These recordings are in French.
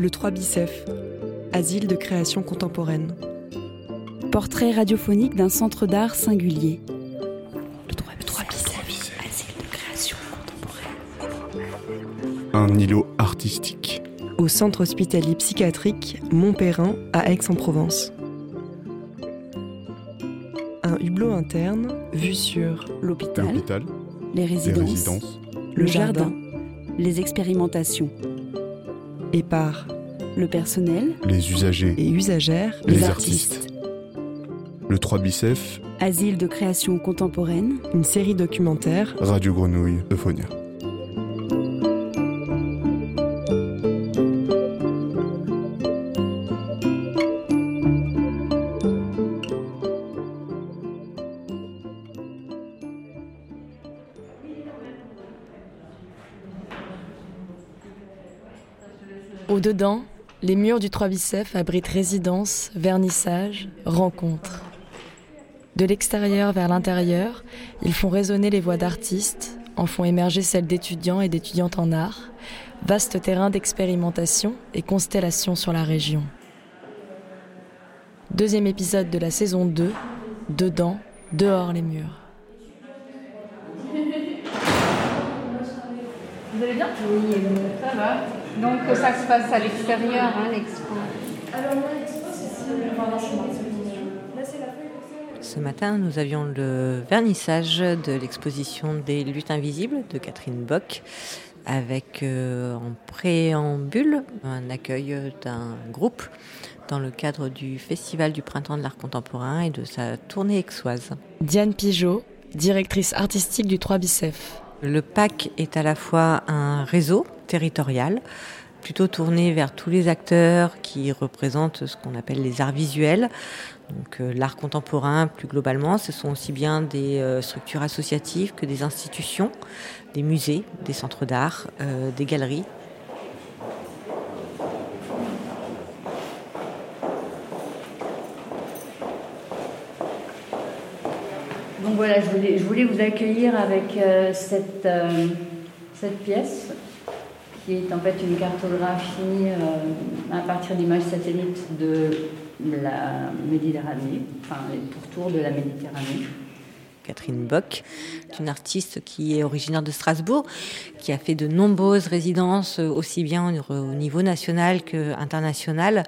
Le 3 Bicef, asile de création contemporaine. Portrait radiophonique d'un centre d'art singulier. Le 3 Bicef, asile de création contemporaine. Un îlot artistique. Au centre hospitalier psychiatrique Montperrin à Aix-en-Provence. Un hublot interne vu sur L'hôpital, les les résidences, résidences, le jardin, les expérimentations, et par le personnel, et les usagers, usagères, les artistes. Le 3 Bicef, asile de création contemporaine, une série documentaire Radio Grenouille, Euphonia. Les murs du 3 Bicef abritent résidences, vernissages, rencontres. De l'extérieur vers l'intérieur, ils font résonner les voix d'artistes, en font émerger celles d'étudiants et d'étudiantes en art, vaste terrain d'expérimentation et constellation sur la région. Deuxième épisode de la saison 2, Dedans, dehors les murs. Vous allez bien? Oui, ça va? Donc ça se passe à l'extérieur, hein, l'expo. Ce matin, nous avions le vernissage de l'exposition des luttes invisibles de Catherine Bock, avec euh, en préambule un accueil d'un groupe dans le cadre du Festival du Printemps de l'Art Contemporain et de sa tournée exoise. Diane Pigeot, directrice artistique du 3 Bicef. Le PAC est à la fois un réseau territorial, plutôt tourné vers tous les acteurs qui représentent ce qu'on appelle les arts visuels. Donc euh, l'art contemporain plus globalement, ce sont aussi bien des euh, structures associatives que des institutions, des musées, des centres d'art, euh, des galeries. Donc voilà, je voulais, vous accueillir avec cette pièce qui est en fait une cartographie euh, à partir d'images satellites de la Méditerranée, enfin les pourtours de la Méditerranée. Catherine Bock, une artiste qui est originaire de Strasbourg, qui a fait de nombreuses résidences, euh, aussi bien au au niveau national qu'international,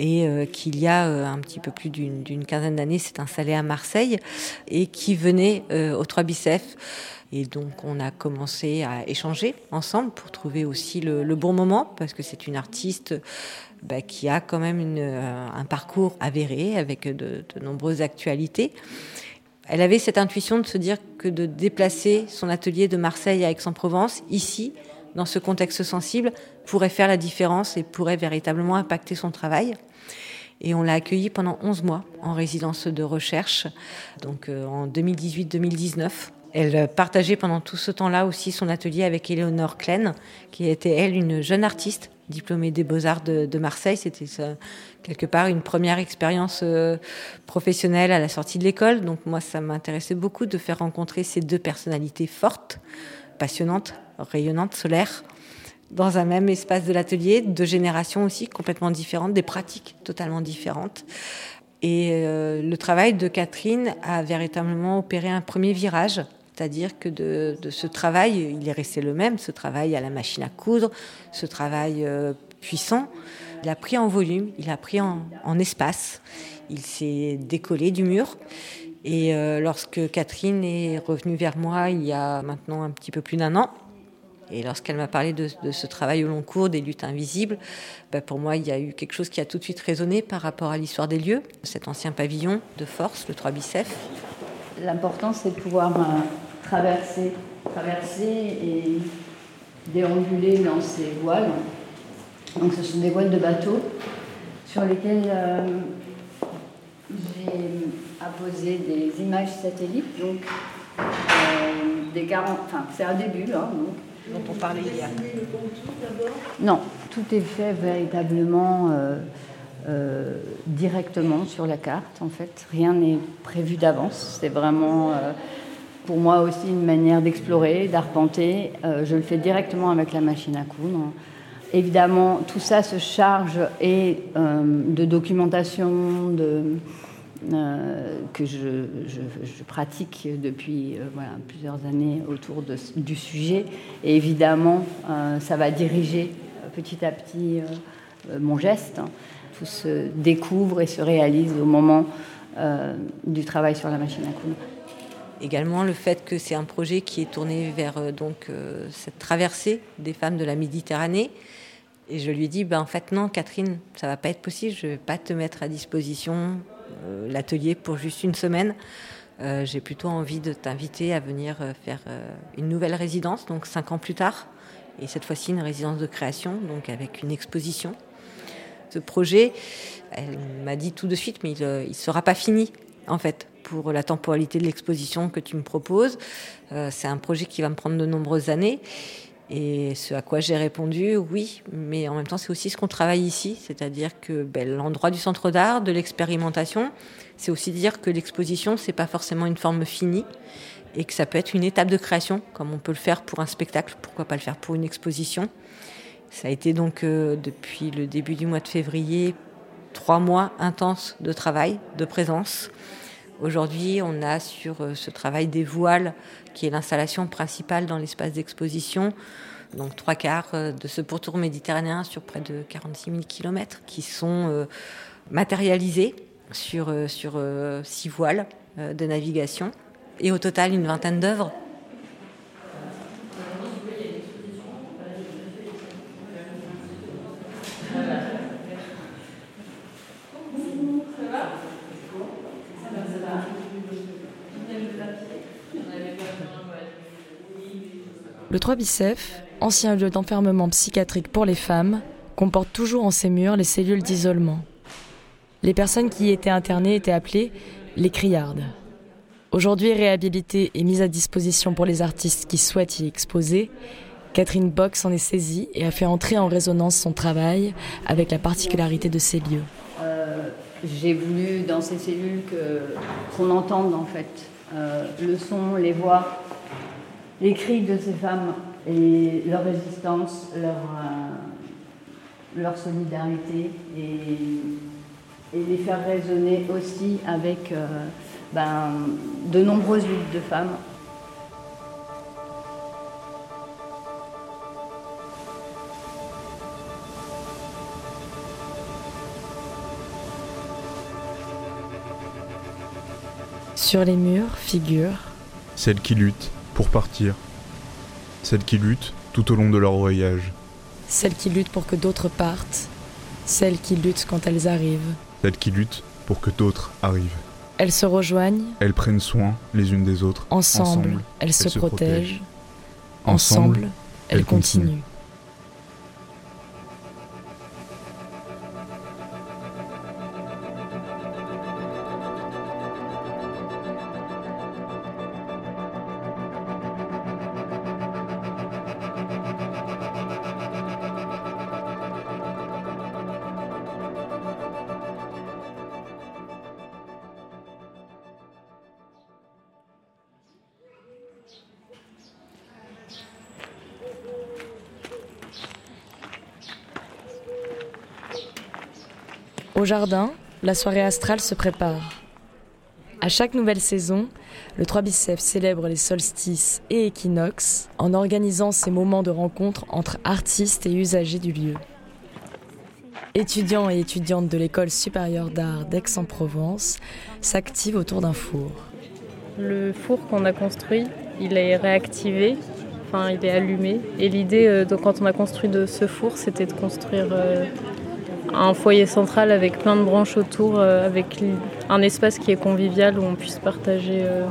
et euh, qui, il y a euh, un petit peu plus d'une quinzaine d'années, s'est installée à Marseille, et qui venait euh, au 3 Bicef. Et donc, on a commencé à échanger ensemble pour trouver aussi le, bon moment, parce que c'est une artiste bah, qui a quand même euh, un parcours avéré avec de, de nombreuses actualités. Elle avait cette intuition de se dire que de déplacer son atelier de Marseille à Aix-en-Provence, ici, dans ce contexte sensible, pourrait faire la différence et pourrait véritablement impacter son travail. Et on l'a accueillie pendant 11 mois en résidence de recherche, donc euh, en 2018-2019. Elle partageait pendant tout ce temps-là aussi son atelier avec Éléonore Klein, qui était, elle, une jeune artiste diplômée des Beaux-Arts de, Marseille. C'était quelque part une première expérience euh, professionnelle à la sortie de l'école. Donc moi, ça m'intéressait beaucoup de faire rencontrer ces deux personnalités fortes, passionnantes, rayonnantes, solaires, dans un même espace de l'atelier, deux générations aussi complètement différentes, des pratiques totalement différentes. Et euh, le travail de Catherine a véritablement opéré un premier virage, c'est-à-dire que de, ce travail, il est resté le même, ce travail à la machine à coudre, ce travail euh, puissant, il a pris en volume, il a pris en, espace, il s'est décollé du mur. Et euh, lorsque Catherine est revenue vers moi il y a maintenant un petit peu plus d'un an, et lorsqu'elle m'a parlé de, ce travail au long cours, des luttes invisibles, ben pour moi, il y a eu quelque chose qui a tout de suite résonné par rapport à l'histoire des lieux, cet ancien pavillon de force, le 3 Bicef. L'important, c'est de pouvoir euh, traverser, traverser et déambuler dans ces voiles. Donc, ce sont des voiles de bateau sur lesquelles euh, j'ai apposé des images satellites, donc euh, des 40, enfin, c'est un début, là, donc, dont on parlait hier. Non, tout est fait véritablement euh, euh, directement sur la carte, en fait. Rien n'est prévu d'avance. C'est vraiment, euh, pour moi aussi, une manière d'explorer, d'arpenter. Euh, je le fais directement avec la machine à coudre. évidemment, tout ça se charge et de documentation, de, que je, pratique depuis plusieurs années autour du sujet. Et évidemment, ça va diriger petit à petit mon geste. Tout se découvre et se réalise au moment du travail sur la machine à coudre. Également le fait que c'est un projet qui est tourné vers euh, donc euh, cette traversée des femmes de la Méditerranée. Et je lui ai dit, ben, en fait non, Catherine, ça va pas être possible. Je vais pas te mettre à disposition euh, l'atelier pour juste une semaine. J'ai plutôt envie de t'inviter à venir faire une nouvelle résidence, donc cinq ans plus tard, et cette fois-ci une résidence de création, donc avec une exposition. Ce projet, elle m'a dit tout de suite, mais il ne sera pas fini en fait pour la temporalité de l'exposition que tu me proposes. Euh, c'est un projet qui va me prendre de nombreuses années. Et ce à quoi j'ai répondu, oui, mais en même temps, c'est aussi ce qu'on travaille ici, c'est-à-dire que ben, l'endroit du centre d'art, de l'expérimentation, c'est aussi dire que l'exposition, c'est pas forcément une forme finie et que ça peut être une étape de création, comme on peut le faire pour un spectacle, pourquoi pas le faire pour une exposition. Ça a été donc euh, depuis le début du mois de février trois mois intenses de travail, de présence. Aujourd'hui, on a sur euh, ce travail des voiles, qui est l'installation principale dans l'espace d'exposition, donc trois quarts euh, de ce pourtour méditerranéen sur près de 46 000 km, qui sont euh, matérialisés sur, sur six voiles de navigation, et au total une vingtaine d'œuvres 3 Bicef, ancien lieu d'enfermement psychiatrique pour les femmes, comporte toujours en ses murs les cellules d'isolement. Les personnes qui y étaient internées étaient appelées les criardes. Aujourd'hui réhabilitées et mises à disposition pour les artistes qui souhaitent y exposer, Catherine Bock s'en est saisie et a fait entrer en résonance son travail avec la particularité de ces lieux. Euh, j'ai voulu dans ces cellules qu'on entende en fait euh, le son, les voix, les cris de ces femmes et leur résistance, leur, euh, leur solidarité et, et, les faire résonner aussi avec euh, ben, de nombreuses luttes de femmes. Sur les murs figurent celles qui luttent pour partir. Celles qui luttent tout au long de leur voyage. Celles qui luttent pour que d'autres partent. Celles qui luttent quand elles arrivent. Celles qui luttent pour que d'autres arrivent. Elles se rejoignent. Elles prennent soin les unes des autres. Ensemble, elles, se, protègent. Ensemble, elles, continuent. Au jardin, la soirée astrale se prépare. À chaque nouvelle saison, le 3 Bicef célèbre les solstices et équinoxes en organisant ces moments de rencontre entre artistes et usagers du lieu. Étudiants et étudiantes de l'école supérieure d'art d'Aix-en-Provence s'activent autour d'un four. Le four qu'on a construit, il est réactivé, enfin il est allumé. Et l'idée, euh, quand on a construit ce four, c'était de construire euh, un foyer central avec plein de branches autour, euh, avec un espace qui est convivial où on puisse partager euh,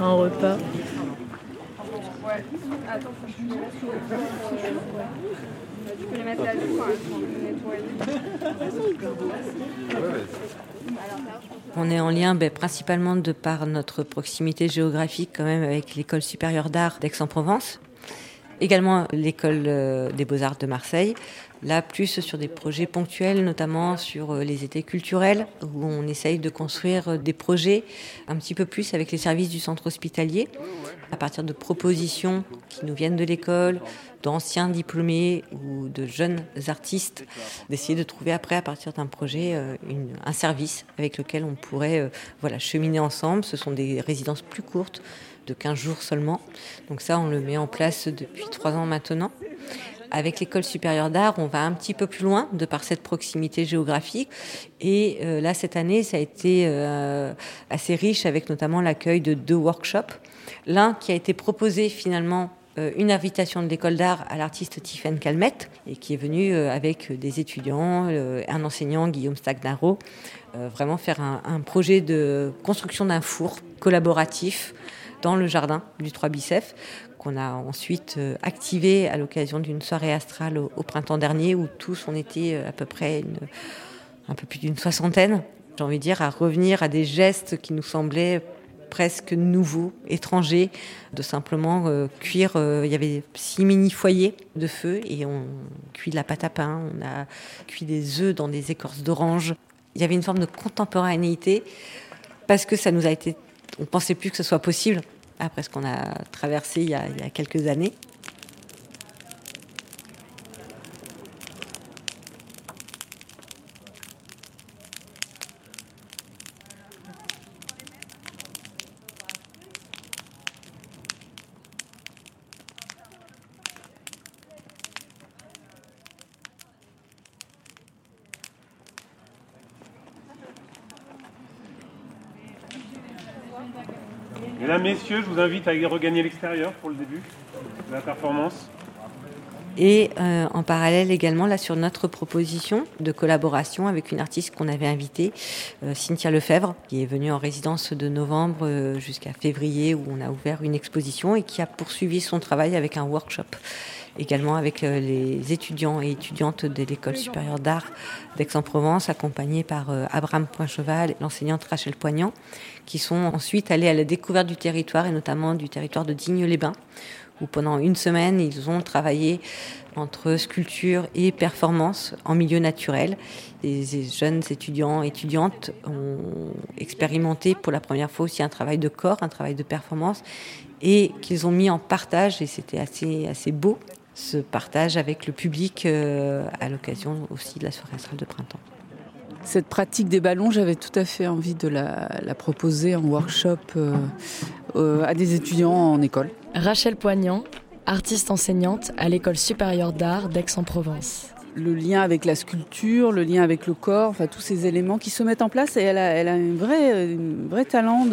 un repas. On est en lien ben, principalement de par notre proximité géographique quand même avec l'école supérieure d'art d'Aix-en-Provence, également l'école euh, des beaux-arts de Marseille, Là, plus sur des projets ponctuels, notamment sur euh, les étés culturels, où on essaye de construire euh, des projets un petit peu plus avec les services du centre hospitalier, à partir de propositions qui nous viennent de l'école, d'anciens diplômés ou de jeunes artistes, d'essayer de trouver après, à partir d'un projet, euh, un service avec lequel on pourrait voilà, cheminer ensemble. Ce sont des résidences plus courtes, de 15 jours seulement. Donc ça, on le met en place depuis trois ans maintenant. Avec l'école supérieure d'art, on va un petit peu plus loin de par cette proximité géographique. Et euh, là, cette année, ça a été euh, assez riche avec notamment l'accueil de deux workshops. L'un qui a été proposé finalement euh, une invitation de l'école d'art à l'artiste Tiffaine Calmette et qui est venu avec des étudiants, un enseignant Guillaume Stagnaro, vraiment faire un, un projet de construction d'un four collaboratif dans le jardin du Trois Bicef qu'on a ensuite euh, activé à l'occasion d'une soirée astrale au, printemps dernier où tous on était euh, à peu près un peu plus d'une soixantaine, j'ai envie de dire, à revenir à des gestes qui nous semblaient presque nouveaux, étrangers, de simplement euh, cuire. il y avait six mini foyers de feu et on cuit de la pâte à pain, on a cuit des œufs dans des écorces d'orange. Il y avait une forme de contemporanéité parce que ça nous a été, on pensait plus que ce soit possible après ce qu'on a traversé il y a, quelques années. Je vous invite à regagner l'extérieur pour le début de la performance. Et euh, en parallèle également, là, sur notre proposition de collaboration avec une artiste qu'on avait invitée, euh, Cynthia Lefebvre, qui est venue en résidence de novembre euh, jusqu'à février, où on a ouvert une exposition et qui a poursuivi son travail avec un workshop également avec les étudiants et étudiantes de l'école supérieure d'art d'Aix-en-Provence, accompagnés par Abraham Poincheval et l'enseignante Rachel Poignant, qui sont ensuite allés à la découverte du territoire et notamment du territoire de Digne-les-Bains, où pendant une semaine, ils ont travaillé entre sculpture et performance en milieu naturel. Les jeunes étudiants et étudiantes ont expérimenté pour la première fois aussi un travail de corps, un travail de performance, et qu'ils ont mis en partage, et c'était assez, assez beau ce partage avec le public euh, à l'occasion aussi de la soirée astrale de printemps. Cette pratique des ballons, j'avais tout à fait envie de la, proposer en workshop euh, euh, à des étudiants en école. Rachel Poignant, artiste enseignante à l'école supérieure d'art d'Aix-en-Provence le lien avec la sculpture, le lien avec le corps, enfin tous ces éléments qui se mettent en place. Et elle a, elle a un, vrai, talent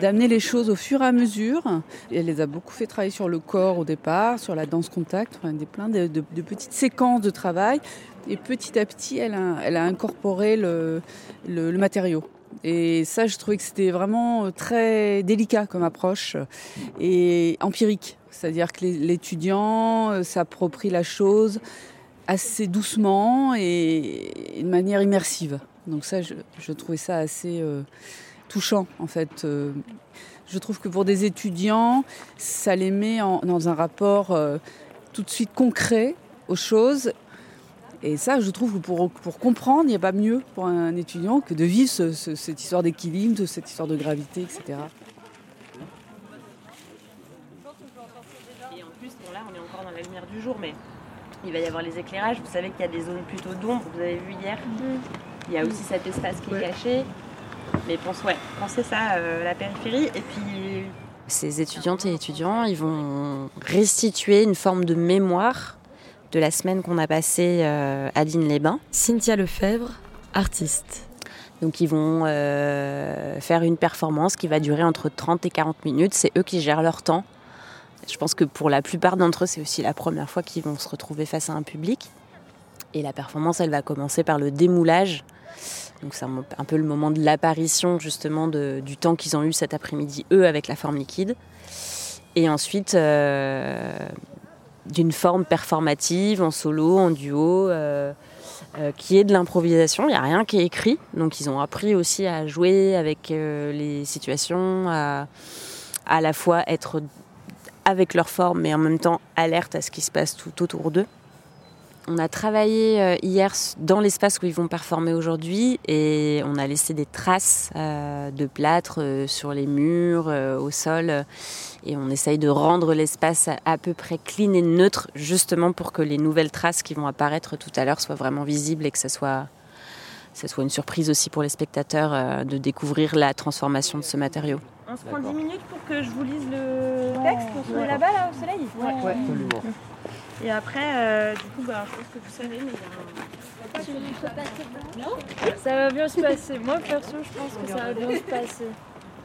d'amener les choses au fur et à mesure. Et elle les a beaucoup fait travailler sur le corps au départ, sur la danse contact, enfin, des plein de, petites séquences de travail. Et petit à petit, elle a, incorporé le, matériau. Et ça, je trouvais que c'était vraiment très délicat comme approche et empirique. C'est-à-dire que l'étudiant euh, s'approprie la chose, assez doucement et de manière immersive. Donc ça, je, trouvais ça assez euh, touchant en fait. Euh, je trouve que pour des étudiants, ça les met dans un rapport euh, tout de suite concret aux choses. Et ça, je trouve que pour, comprendre, il n'y a pas mieux pour un étudiant que de vivre cette histoire d'équilibre, cette histoire de gravité, etc. Et en plus, là, on est encore dans la lumière du jour, mais il va y avoir les éclairages. Vous savez qu'il y a des zones plutôt d'ombre, vous avez vu hier. Mhm. Il y a aussi cet espace qui est caché. Mais pense, ouais, pensez ça, euh, la périphérie. Et puis. Ces étudiantes et étudiants, ils vont restituer une forme de mémoire de la semaine qu'on a passée euh, à Digne-les-Bains. Cynthia Lefebvre, artiste. Donc ils vont euh, faire une performance qui va durer entre 30 et 40 minutes. C'est eux qui gèrent leur temps. Je pense que pour la plupart d'entre eux, c'est aussi la première fois qu'ils vont se retrouver face à un public. Et la performance, elle va commencer par le démoulage. Donc c'est un, peu le moment de l'apparition justement du temps qu'ils ont eu cet après-midi, eux, avec la forme liquide. Et ensuite, euh, d'une forme performative, en solo, en duo, euh, euh, qui est de l'improvisation. Il n'y a rien qui est écrit. Donc ils ont appris aussi à jouer avec les situations, à à la fois être avec leur forme, mais en même temps alerte à ce qui se passe tout autour d'eux. On a travaillé euh, hier dans l'espace où ils vont performer aujourd'hui et on a laissé des traces euh, de plâtre euh, sur les murs, au sol et on essaye de rendre l'espace à peu près clean et neutre justement pour que les nouvelles traces qui vont apparaître tout à l'heure soient vraiment visibles et que ce soit, soit une surprise aussi pour les spectateurs de découvrir la transformation de ce matériau. On se prend 10 minutes pour que je vous lise le texte pour se met là-bas là, au soleil Ouais, absolument. Et après, euh, du coup, bah, je pense que vous savez, mais il y a un... Ça va bien se passer. Moi, perso, je pense que ça va bien se passer.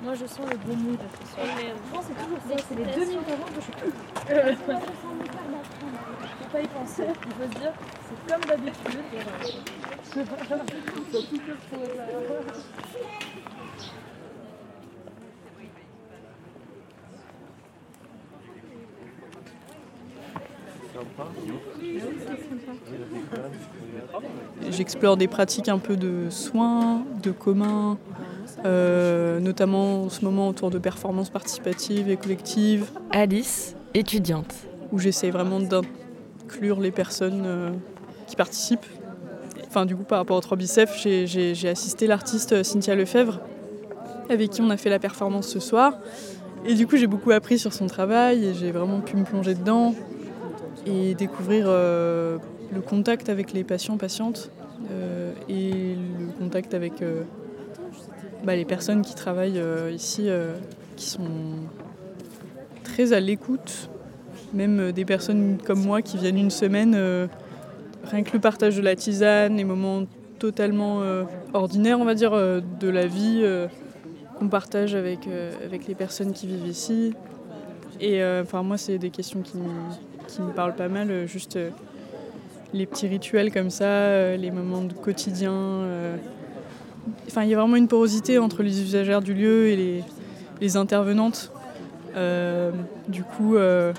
Moi, je sens le bon mood. Je pense que c'est toujours ça. C'est les deux minutes avant que je suis Faut pas y penser. Il faut se dire, c'est comme d'habitude. J'explore des pratiques un peu de soins, de commun, euh, notamment en ce moment autour de performances participatives et collectives. Alice, étudiante. Où j'essaie vraiment d'inclure les personnes euh, qui participent. Enfin, du coup, par rapport au 3 bicef, j'ai assisté l'artiste Cynthia Lefebvre, avec qui on a fait la performance ce soir. Et du coup, j'ai beaucoup appris sur son travail et j'ai vraiment pu me plonger dedans et découvrir euh, le contact avec les patients, patientes euh, et le contact avec euh, bah, les personnes qui travaillent ici, qui sont très à l'écoute, même des personnes comme moi qui viennent une semaine, rien que le partage de la tisane, les moments totalement ordinaires, on va dire, de la vie qu'on partage avec, avec les personnes qui vivent ici. Et enfin, moi, c'est des questions qui, qui me parle pas mal, euh, juste euh, les petits rituels comme ça, euh, les moments de quotidien. Enfin, il y a vraiment une porosité entre les usagères du lieu et les, intervenantes. du coup, je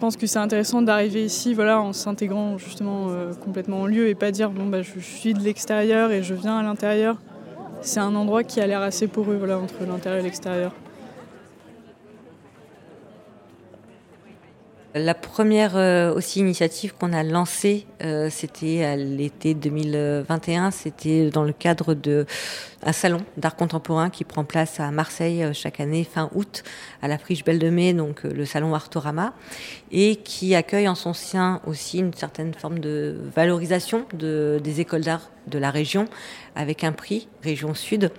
pense que c'est intéressant d'arriver ici voilà, en s'intégrant justement complètement au lieu et pas dire bon, bah, je suis de l'extérieur et je viens à l'intérieur. C'est un endroit qui a l'air assez poreux entre l'intérieur et l'extérieur. La première euh, aussi initiative qu'on a lancée, euh, c'était à l'été 2021. C'était dans le cadre de un salon d'art contemporain qui prend place à Marseille euh, chaque année fin août à la Friche Belle de Mai, donc le salon Artorama, et qui accueille en son sein aussi une certaine forme de valorisation de, des écoles d'art de la région avec un prix région Sud.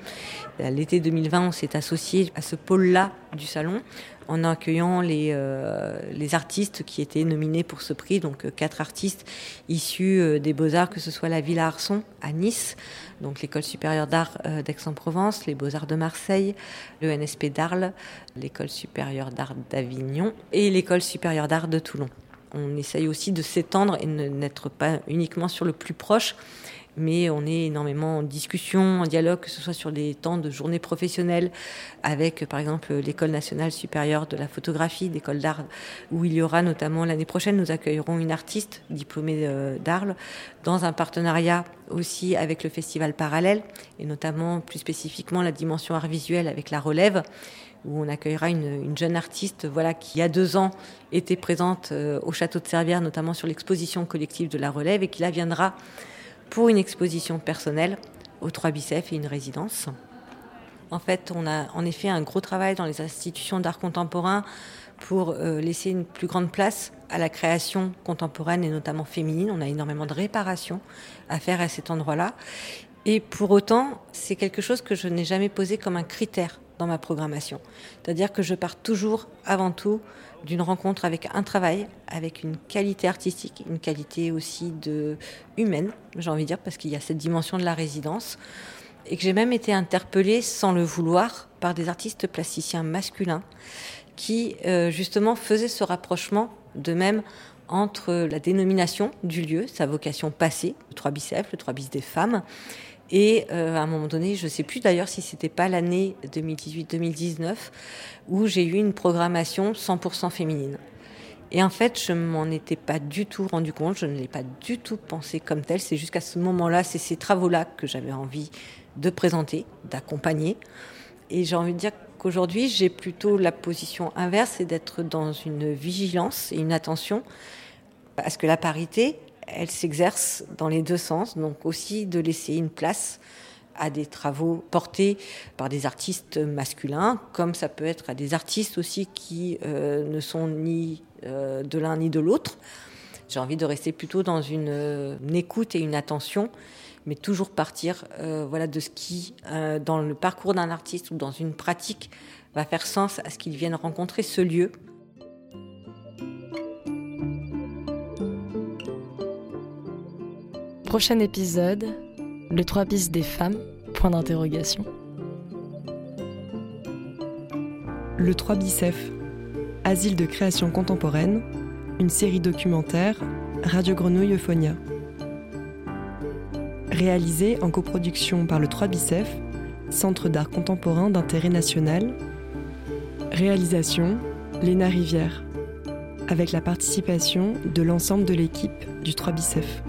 L'été 2020, on s'est associé à ce pôle-là du salon en accueillant les, euh, les artistes qui étaient nominés pour ce prix, donc euh, quatre artistes issus euh, des beaux-arts, que ce soit la Villa Arson à Nice, donc l'école supérieure d'art d'Aix-en-Provence, les beaux-arts de Marseille, le NSP d'Arles, l'école supérieure d'art d'Avignon et l'école supérieure d'art de Toulon. On essaye aussi de s'étendre et n'être pas uniquement sur le plus proche, mais on est énormément en discussion, en dialogue, que ce soit sur des temps de journée professionnelle avec, par exemple, l'École nationale supérieure de la photographie, l'école d'art, où il y aura notamment l'année prochaine, nous accueillerons une artiste diplômée euh, d'Arles dans un partenariat aussi avec le Festival Parallèle, et notamment plus spécifiquement la dimension art visuel avec la relève où on accueillera une, jeune artiste voilà, qui, il y a deux ans, était présente euh, au château de Servières, notamment sur l'exposition collective de la relève, et qui là viendra pour une exposition personnelle au 3 Bicef et une résidence. En fait, on a en effet un gros travail dans les institutions d'art contemporain pour euh, laisser une plus grande place à la création contemporaine et notamment féminine. On a énormément de réparations à faire à cet endroit-là. Et pour autant, c'est quelque chose que je n'ai jamais posé comme un critère dans ma programmation. C'est-à-dire que je pars toujours avant tout d'une rencontre avec un travail, avec une qualité artistique, une qualité aussi de humaine, j'ai envie de dire, parce qu'il y a cette dimension de la résidence, et que j'ai même été interpellée sans le vouloir par des artistes plasticiens masculins qui euh, justement faisaient ce rapprochement de même entre la dénomination du lieu, sa vocation passée, le 3 bicef, le 3 bis des femmes, et euh, à un moment donné, je ne sais plus d'ailleurs si c'était pas l'année 2018-2019 où j'ai eu une programmation 100% féminine. Et en fait, je m'en étais pas du tout rendu compte, je ne l'ai pas du tout pensé comme tel. C'est jusqu'à ce moment-là, c'est ces travaux-là que j'avais envie de présenter, d'accompagner. Et j'ai envie de dire qu'aujourd'hui, j'ai plutôt la position inverse, c'est d'être dans une vigilance et une attention à ce que la parité, elle s'exerce dans les deux sens, donc aussi de laisser une place à des travaux portés par des artistes masculins, comme ça peut être à des artistes aussi qui euh, ne sont ni euh, de l'un ni de l'autre. J'ai envie de rester plutôt dans une, euh, écoute et une attention, mais toujours partir voilà, de ce qui, dans le parcours d'un artiste ou dans une pratique, va faire sens à ce qu'il vienne rencontrer ce lieu. Prochain épisode, le 3 bis des femmes, point d'interrogation. Le 3 bicef, Asile de création contemporaine, une série documentaire, Radio Grenouille Euphonia. Réalisée en coproduction par le 3 bicef, Centre d'art contemporain d'intérêt national. Réalisation, Léna Rivière, avec la participation de l'ensemble de l'équipe du 3 bicef.